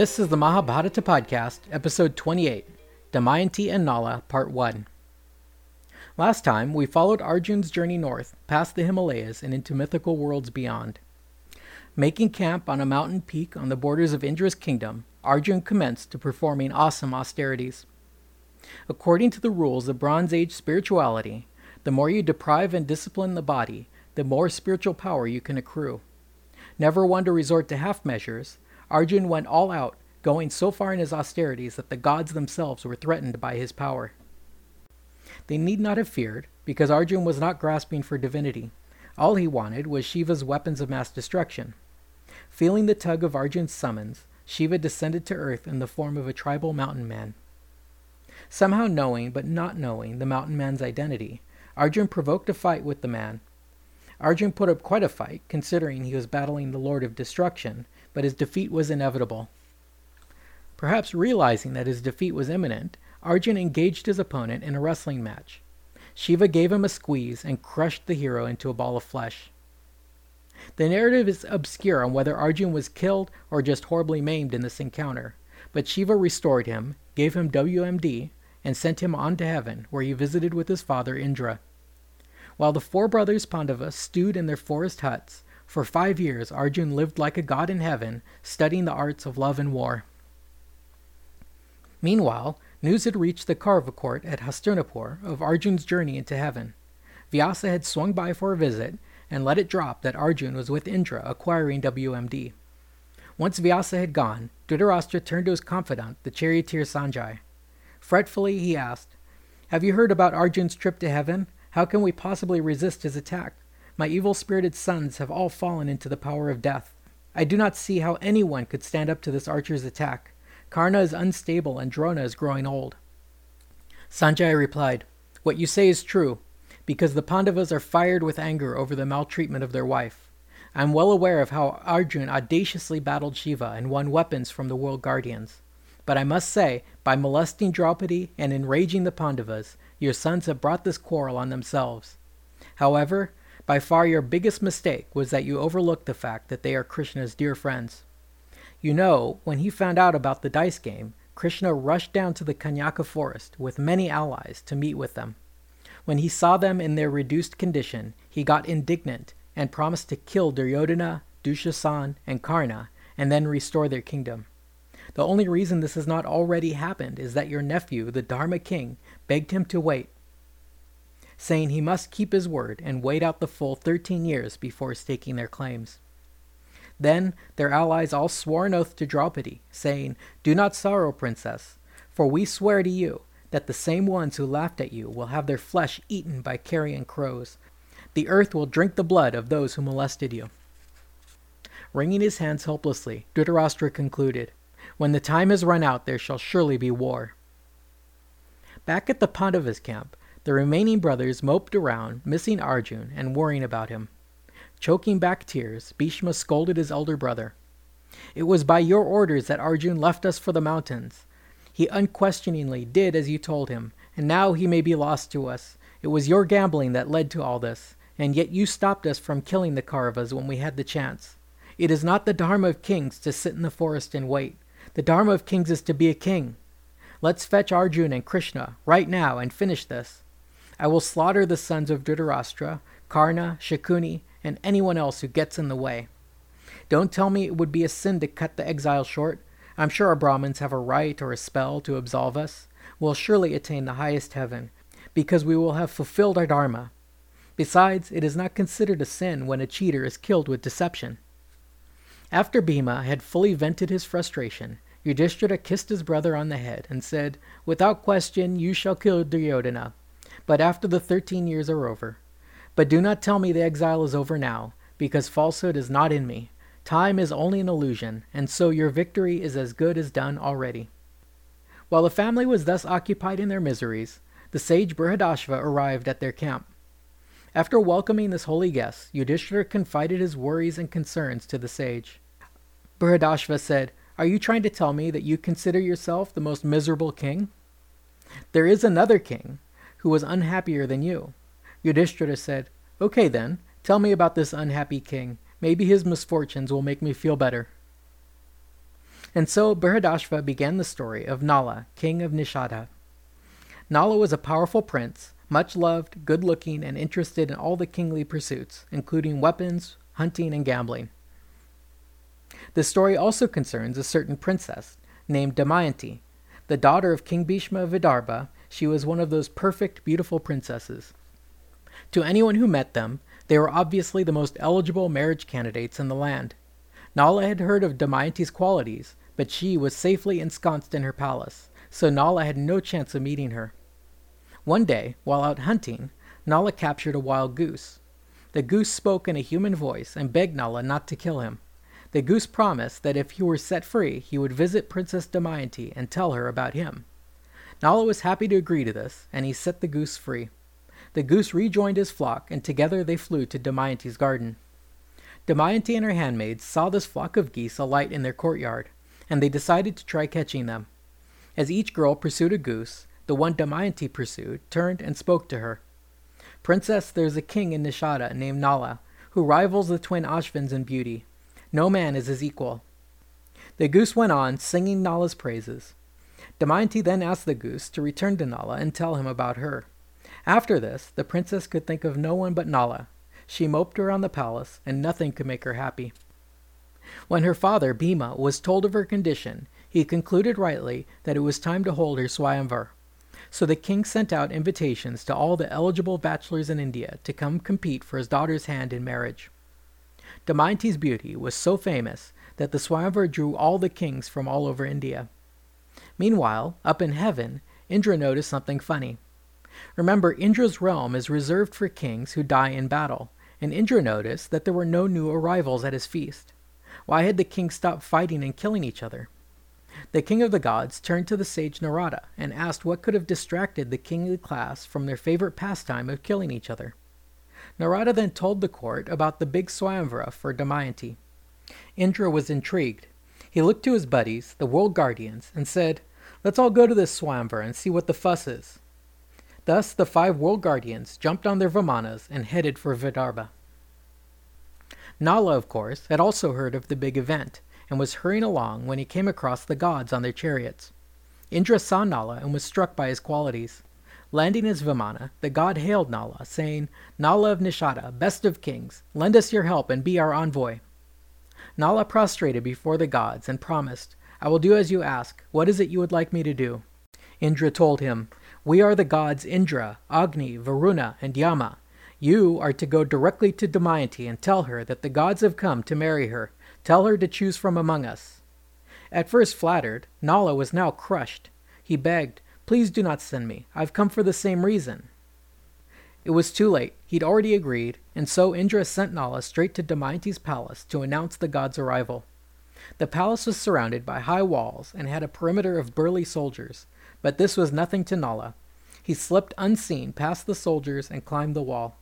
This is the Mahabharata Podcast, Episode 28 Damayanti and Nala, Part 1. Last time, we followed Arjun's journey north, past the Himalayas, and into mythical worlds beyond. Making camp on a mountain peak on the borders of Indra's kingdom, Arjun commenced to performing awesome austerities. According to the rules of Bronze Age spirituality, the more you deprive and discipline the body, the more spiritual power you can accrue. Never one to resort to half measures, Arjun went all out, going so far in his austerities that the gods themselves were threatened by his power. They need not have feared, because Arjun was not grasping for divinity. All he wanted was Shiva's weapons of mass destruction. Feeling the tug of Arjun's summons, Shiva descended to earth in the form of a tribal mountain man. Somehow knowing, but not knowing, the mountain man's identity, Arjun provoked a fight with the man. Arjun put up quite a fight, considering he was battling the Lord of Destruction, but his defeat was inevitable. Perhaps realizing that his defeat was imminent, Arjun engaged his opponent in a wrestling match. Shiva gave him a squeeze and crushed the hero into a ball of flesh. The narrative is obscure on whether Arjun was killed or just horribly maimed in this encounter, but Shiva restored him, gave him WMD, and sent him on to heaven, where he visited with his father Indra. While the four brothers Pandava stewed in their forest huts, for five years Arjun lived like a god in heaven, studying the arts of love and war. Meanwhile, news had reached the Kaurava court at Hastinapur of Arjun's journey into heaven. Vyasa had swung by for a visit and let it drop that Arjun was with Indra acquiring WMD. Once Vyasa had gone, Dhritarashtra turned to his confidant, the charioteer Sanjay. Fretfully, he asked, Have you heard about Arjun's trip to heaven? How can we possibly resist his attack? My evil spirited sons have all fallen into the power of death. I do not see how anyone could stand up to this archer's attack. Karna is unstable and Drona is growing old. Sanjay replied, What you say is true, because the Pandavas are fired with anger over the maltreatment of their wife. I am well aware of how Arjun audaciously battled Shiva and won weapons from the world guardians. But I must say, by molesting Draupadi and enraging the Pandavas, your sons have brought this quarrel on themselves. However, by far your biggest mistake was that you overlooked the fact that they are Krishna's dear friends. You know, when he found out about the dice game, Krishna rushed down to the Kamyaka forest with many allies to meet with them. When he saw them in their reduced condition, he got indignant and promised to kill Duryodhana, Dushasan, and Karna, and then restore their kingdom. The only reason this has not already happened is that your nephew, the Dharma king, begged him to wait, saying he must keep his word and wait out the full thirteen years before staking their claims. Then their allies all swore an oath to Draupadi, saying, Do not sorrow, princess, for we swear to you that the same ones who laughed at you will have their flesh eaten by carrion crows. The earth will drink the blood of those who molested you. Wringing his hands helplessly, Dhritarashtra concluded, When the time has run out, there shall surely be war. Back at the Pandavas' camp, the remaining brothers moped around, missing Arjun and worrying about him. Choking back tears, Bhima scolded his elder brother. It was by your orders that Arjun left us for the mountains. He unquestioningly did as you told him, and now he may be lost to us. It was your gambling that led to all this, and yet you stopped us from killing the Kauravas when we had the chance. It is not the Dharma of kings to sit in the forest and wait. The Dharma of kings is to be a king. Let's fetch Arjun and Krishna right now and finish this. I will slaughter the sons of Dhritarashtra, Karna, Shakuni, and anyone else who gets in the way. Don't tell me it would be a sin to cut the exile short. I'm sure our Brahmins have a rite or a spell to absolve us. We'll surely attain the highest heaven, because we will have fulfilled our dharma. Besides, it is not considered a sin when a cheater is killed with deception. After Bhima had fully vented his frustration, Yudhishthira kissed his brother on the head and said, Without question, you shall kill Duryodhana, but after the thirteen years are over. But do not tell me the exile is over now, because falsehood is not in me. Time is only an illusion, and so your victory is as good as done already. While the family was thus occupied in their miseries, the sage Brihadashva arrived at their camp. After welcoming this holy guest, Yudhishthira confided his worries and concerns to the sage. Brihadashva said, Are you trying to tell me that you consider yourself the most miserable king? There is another king who was unhappier than you. Yudhishthira said, Okay then, tell me about this unhappy king. Maybe his misfortunes will make me feel better. And so Brihadashva began the story of Nala, king of Nishada. Nala was a powerful prince, much loved, good looking, and interested in all the kingly pursuits, including weapons, hunting, and gambling. The story also concerns a certain princess named Damayanti. The daughter of King Bhima of Vidarbha, she was one of those perfect, beautiful princesses. To anyone who met them, they were obviously the most eligible marriage candidates in the land. Nala had heard of Damayanti's qualities, but she was safely ensconced in her palace, so Nala had no chance of meeting her. One day, while out hunting, Nala captured a wild goose. The goose spoke in a human voice and begged Nala not to kill him. The goose promised that if he were set free, he would visit Princess Damayanti and tell her about him. Nala was happy to agree to this, and he set the goose free. The goose rejoined his flock, and together they flew to Damayanti's garden. Damayanti and her handmaids saw this flock of geese alight in their courtyard, and they decided to try catching them. As each girl pursued a goose, the one Damayanti pursued turned and spoke to her. Princess, there's a king in Nishada named Nala, who rivals the twin Ashvins in beauty. No man is his equal. The goose went on, singing Nala's praises. Damayanti then asked the goose to return to Nala and tell him about her. After this, the princess could think of no one but Nala. She moped around the palace, and nothing could make her happy. When her father, Bhima, was told of her condition, he concluded rightly that it was time to hold her Swayamvar. So the king sent out invitations to all the eligible bachelors in India to come compete for his daughter's hand in marriage. Damayanti's beauty was so famous that the Swayamvar drew all the kings from all over India. Meanwhile, up in heaven, Indra noticed something funny. Remember, Indra's realm is reserved for kings who die in battle, and Indra noticed that there were no new arrivals at his feast. Why had the kings stopped fighting and killing each other? The king of the gods turned to the sage Narada and asked what could have distracted the kingly class from their favorite pastime of killing each other. Narada then told the court about the big Swayamvara for Damayanti. Indra was intrigued. He looked to his buddies, the world guardians, and said, Let's all go to this Swayamvara and see what the fuss is. Thus the five world guardians jumped on their Vimanas and headed for Vidarbha. Nala, of course, had also heard of the big event and was hurrying along when he came across the gods on their chariots. Indra saw Nala and was struck by his qualities. Landing his Vimana, the god hailed Nala, saying, Nala of Nishada, best of kings, lend us your help and be our envoy. Nala prostrated before the gods and promised, I will do as you ask. What is it you would like me to do? Indra told him, We are the gods Indra, Agni, Varuna, and Yama. You are to go directly to Damayanti and tell her that the gods have come to marry her Tell her to choose from among us. At first flattered, Nala was now crushed. He begged, Please do not send me. I've come for the same reason. It was too late. He'd already agreed, and so Indra sent Nala straight to Damayanti's palace to announce the god's arrival. The palace was surrounded by high walls and had a perimeter of burly soldiers, but this was nothing to Nala. He slipped unseen past the soldiers and climbed the wall.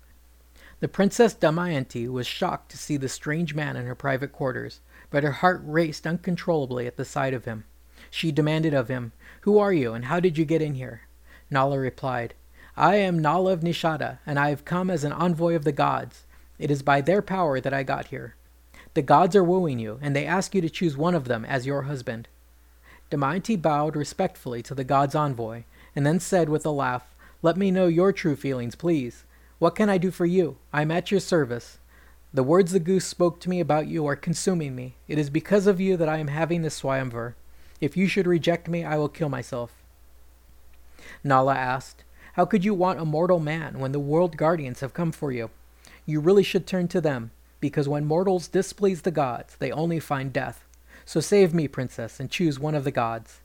The Princess Damayanti was shocked to see the strange man in her private quarters, but her heart raced uncontrollably at the sight of him. She demanded of him, Who are you, and how did you get in here? Nala replied, I am Nala of Nishada, and I have come as an envoy of the gods. It is by their power that I got here. The gods are wooing you, and they ask you to choose one of them as your husband. Damayanti bowed respectfully to the god's envoy, and then said with a laugh, Let me know your true feelings, please. What can I do for you? I am at your service. The words the goose spoke to me about you are consuming me. It is because of you that I am having this Swayamvar. If you should reject me, I will kill myself. Nala asked, How could you want a mortal man when the world guardians have come for you? You really should turn to them, because when mortals displease the gods, they only find death. So save me, princess, and choose one of the gods.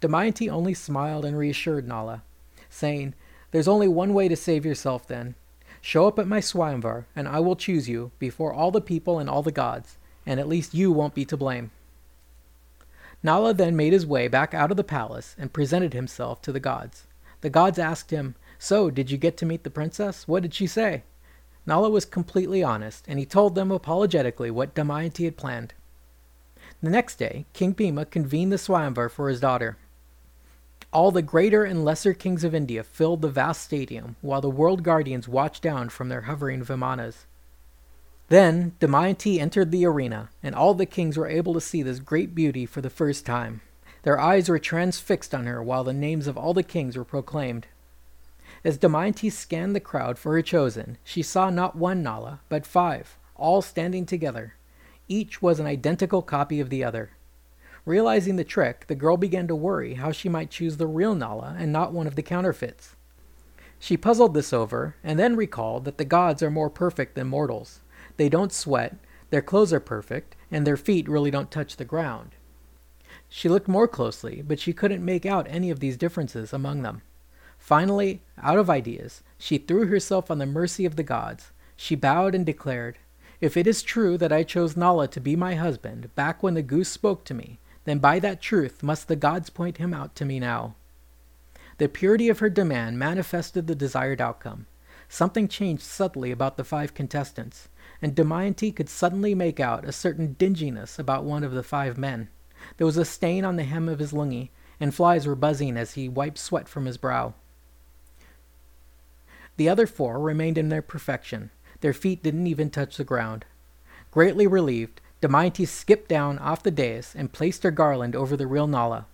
Damayanti only smiled and reassured Nala, saying, there's only one way to save yourself then. Show up at my Swayamvar, and I will choose you before all the people and all the gods, and at least you won't be to blame. Nala then made his way back out of the palace and presented himself to the gods. The gods asked him, So, did you get to meet the princess? What did she say? Nala was completely honest, and he told them apologetically what Damayanti had planned. The next day, King Bhima convened the Swayamvar for his daughter. All the greater and lesser kings of India filled the vast stadium, while the world guardians watched down from their hovering vimanas. Then Damayanti entered the arena, and all the kings were able to see this great beauty for the first time. Their eyes were transfixed on her while the names of all the kings were proclaimed. As Damayanti scanned the crowd for her chosen, she saw not one Nala, but five, all standing together. Each was an identical copy of the other. Realizing the trick, the girl began to worry how she might choose the real Nala and not one of the counterfeits. She puzzled this over, and then recalled that the gods are more perfect than mortals. They don't sweat, their clothes are perfect, and their feet really don't touch the ground. She looked more closely, but she couldn't make out any of these differences among them. Finally, out of ideas, she threw herself on the mercy of the gods. She bowed and declared, If it is true that I chose Nala to be my husband back when the goose spoke to me, then by that truth must the gods point him out to me now. The purity of her demand manifested the desired outcome. Something changed subtly about the five contestants, and Damayanti could suddenly make out a certain dinginess about one of the five men. There was a stain on the hem of his lungi, and flies were buzzing as he wiped sweat from his brow. The other four remained in their perfection. Their feet didn't even touch the ground. Greatly relieved, Damayanti skipped down off the dais and placed her garland over the real Nala.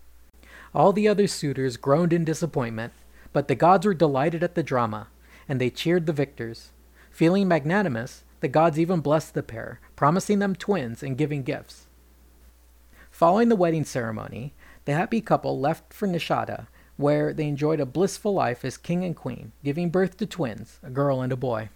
All the other suitors groaned in disappointment, but the gods were delighted at the drama, and they cheered the victors. Feeling magnanimous, the gods even blessed the pair, promising them twins and giving gifts. Following the wedding ceremony, the happy couple left for Nishada, where they enjoyed a blissful life as king and queen, giving birth to twins, a girl and a boy.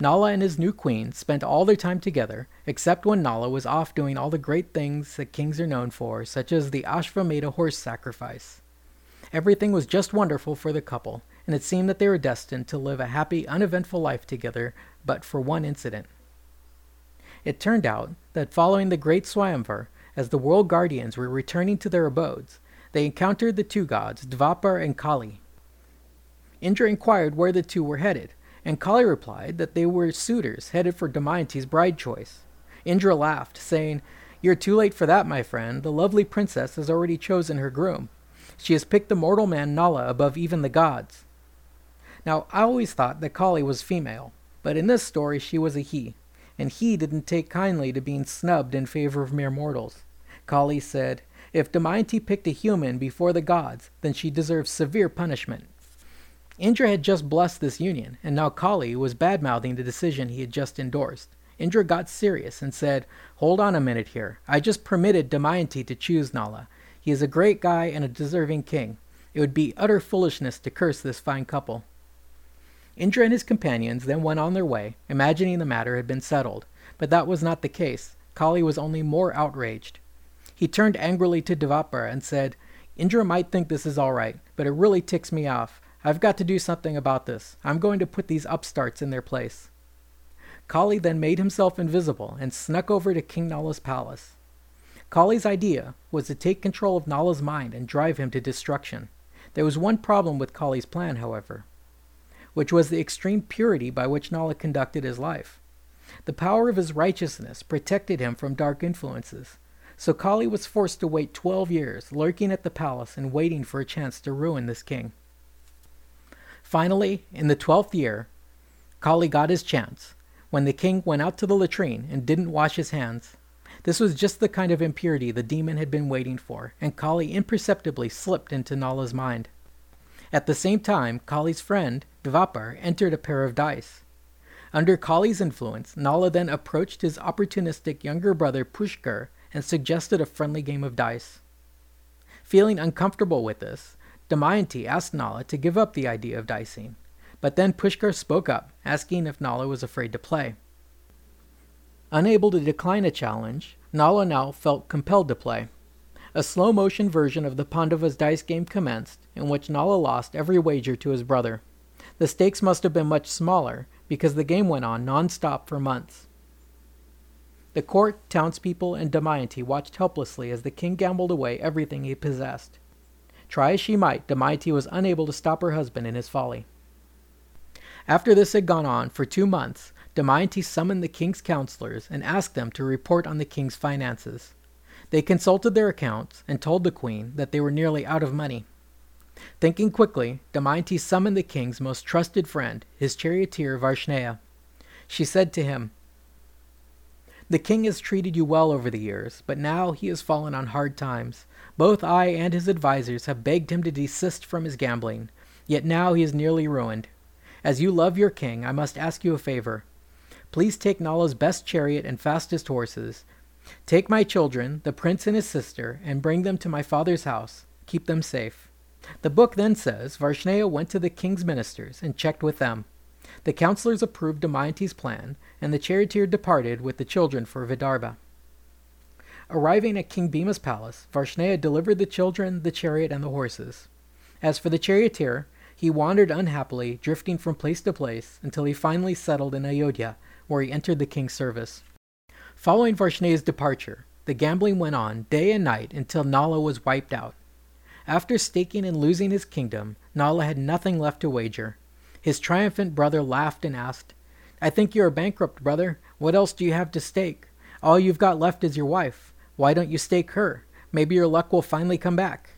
Nala and his new queen spent all their time together, except when Nala was off doing all the great things that kings are known for, such as the Ashvamedha horse sacrifice. Everything was just wonderful for the couple, and it seemed that they were destined to live a happy, uneventful life together, but for one incident. It turned out that following the great Swayamvar, as the world guardians were returning to their abodes, they encountered the two gods, Dvapar and Kali. Indra inquired where the two were headed, and Kali replied that they were suitors headed for Damayanti's bride choice. Indra laughed, saying, You're too late for that, my friend. The lovely princess has already chosen her groom. She has picked the mortal man Nala above even the gods. Now, I always thought that Kali was female, but in this story she was a he, and he didn't take kindly to being snubbed in favor of mere mortals. Kali said, If Damayanti picked a human before the gods, then she deserves severe punishment. Indra had just blessed this union, and now Kali was bad-mouthing the decision he had just endorsed. Indra got serious and said, Hold on a minute here. I just permitted Damayanti to choose Nala. He is a great guy and a deserving king. It would be utter foolishness to curse this fine couple. Indra and his companions then went on their way, imagining the matter had been settled. But that was not the case. Kali was only more outraged. He turned angrily to Dvapara and said, Indra might think this is all right, but it really ticks me off. I've got to do something about this. I'm going to put these upstarts in their place. Kali then made himself invisible and snuck over to King Nala's palace. Kali's idea was to take control of Nala's mind and drive him to destruction. There was one problem with Kali's plan, however, which was the extreme purity by which Nala conducted his life. The power of his righteousness protected him from dark influences, so Kali was forced to wait twelve years, lurking at the palace and waiting for a chance to ruin this king. Finally, in the twelfth year, Kali got his chance when the king went out to the latrine and didn't wash his hands. This was just the kind of impurity the demon had been waiting for, and Kali imperceptibly slipped into Nala's mind. At the same time, Kali's friend, Dvapar, entered a pair of dice. Under Kali's influence, Nala then approached his opportunistic younger brother Pushkar and suggested a friendly game of dice. Feeling uncomfortable with this, Damayanti asked Nala to give up the idea of dicing, but then Pushkar spoke up, asking if Nala was afraid to play. Unable to decline a challenge, Nala now felt compelled to play. A slow motion version of the Pandavas dice game commenced, in which Nala lost every wager to his brother. The stakes must have been much smaller, because the game went on non stop for months. The court, townspeople, and Damayanti watched helplessly as the king gambled away everything he possessed. Try as she might, Damayanti was unable to stop her husband in his folly. After this had gone on for two months, Damayanti summoned the king's counselors and asked them to report on the king's finances. They consulted their accounts and told the queen that they were nearly out of money. Thinking quickly, Damayanti summoned the king's most trusted friend, his charioteer Varshneya. She said to him, The king has treated you well over the years, but now he has fallen on hard times. Both I and his advisers have begged him to desist from his gambling, yet now he is nearly ruined. As you love your king, I must ask you a favor. Please take Nala's best chariot and fastest horses. Take my children, the prince and his sister, and bring them to my father's house. Keep them safe. The book then says Varshneya went to the king's ministers and checked with them. The counselors approved Damayanti's plan, and the charioteer departed with the children for Vidarbha. Arriving at King Bhima's palace, Varshneya delivered the children, the chariot, and the horses. As for the charioteer, he wandered unhappily, drifting from place to place, until he finally settled in Ayodhya, where he entered the king's service. Following Varshneya's departure, the gambling went on day and night until Nala was wiped out. After staking and losing his kingdom, Nala had nothing left to wager. His triumphant brother laughed and asked, I think you are bankrupt, brother. What else do you have to stake? All you've got left is your wife. Why don't you stake her? Maybe your luck will finally come back.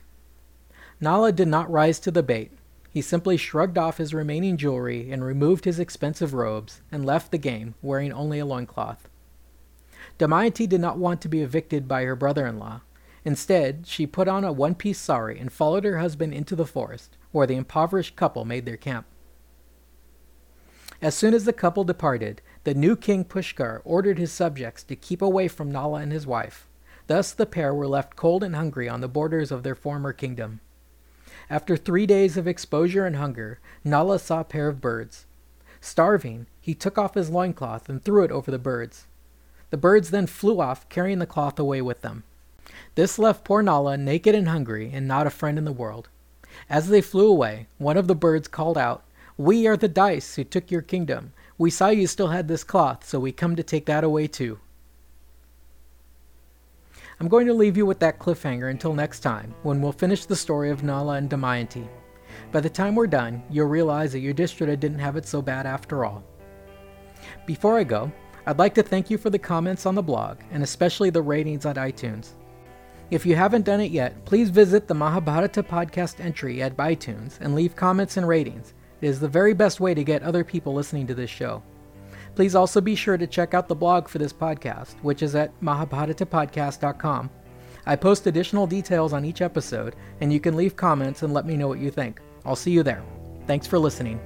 Nala did not rise to the bait. He simply shrugged off his remaining jewelry and removed his expensive robes and left the game wearing only a loincloth. Damayanti did not want to be evicted by her brother in law. Instead, she put on a one piece sari and followed her husband into the forest, where the impoverished couple made their camp. As soon as the couple departed, the new king Pushkar ordered his subjects to keep away from Nala and his wife. Thus the pair were left cold and hungry on the borders of their former kingdom. After three days of exposure and hunger, Nala saw a pair of birds. Starving, he took off his loincloth and threw it over the birds. The birds then flew off, carrying the cloth away with them. This left poor Nala naked and hungry and not a friend in the world. As they flew away, one of the birds called out, we are the dice who took your kingdom. We saw you still had this cloth, so we come to take that away too. I'm going to leave you with that cliffhanger until next time, when we'll finish the story of Nala and Damayanti. By the time we're done, you'll realize that Yudhishthira didn't have it so bad after all. Before I go, I'd like to thank you for the comments on the blog, and especially the ratings on iTunes. If you haven't done it yet, please visit the Mahabharata podcast entry at iTunes and leave comments and ratings. Is the very best way to get other people listening to this show. Please also be sure to check out the blog for this podcast, which is at mahabharatapodcast.com. I post additional details on each episode, and you can leave comments and let me know what you think. I'll see you there. Thanks for listening.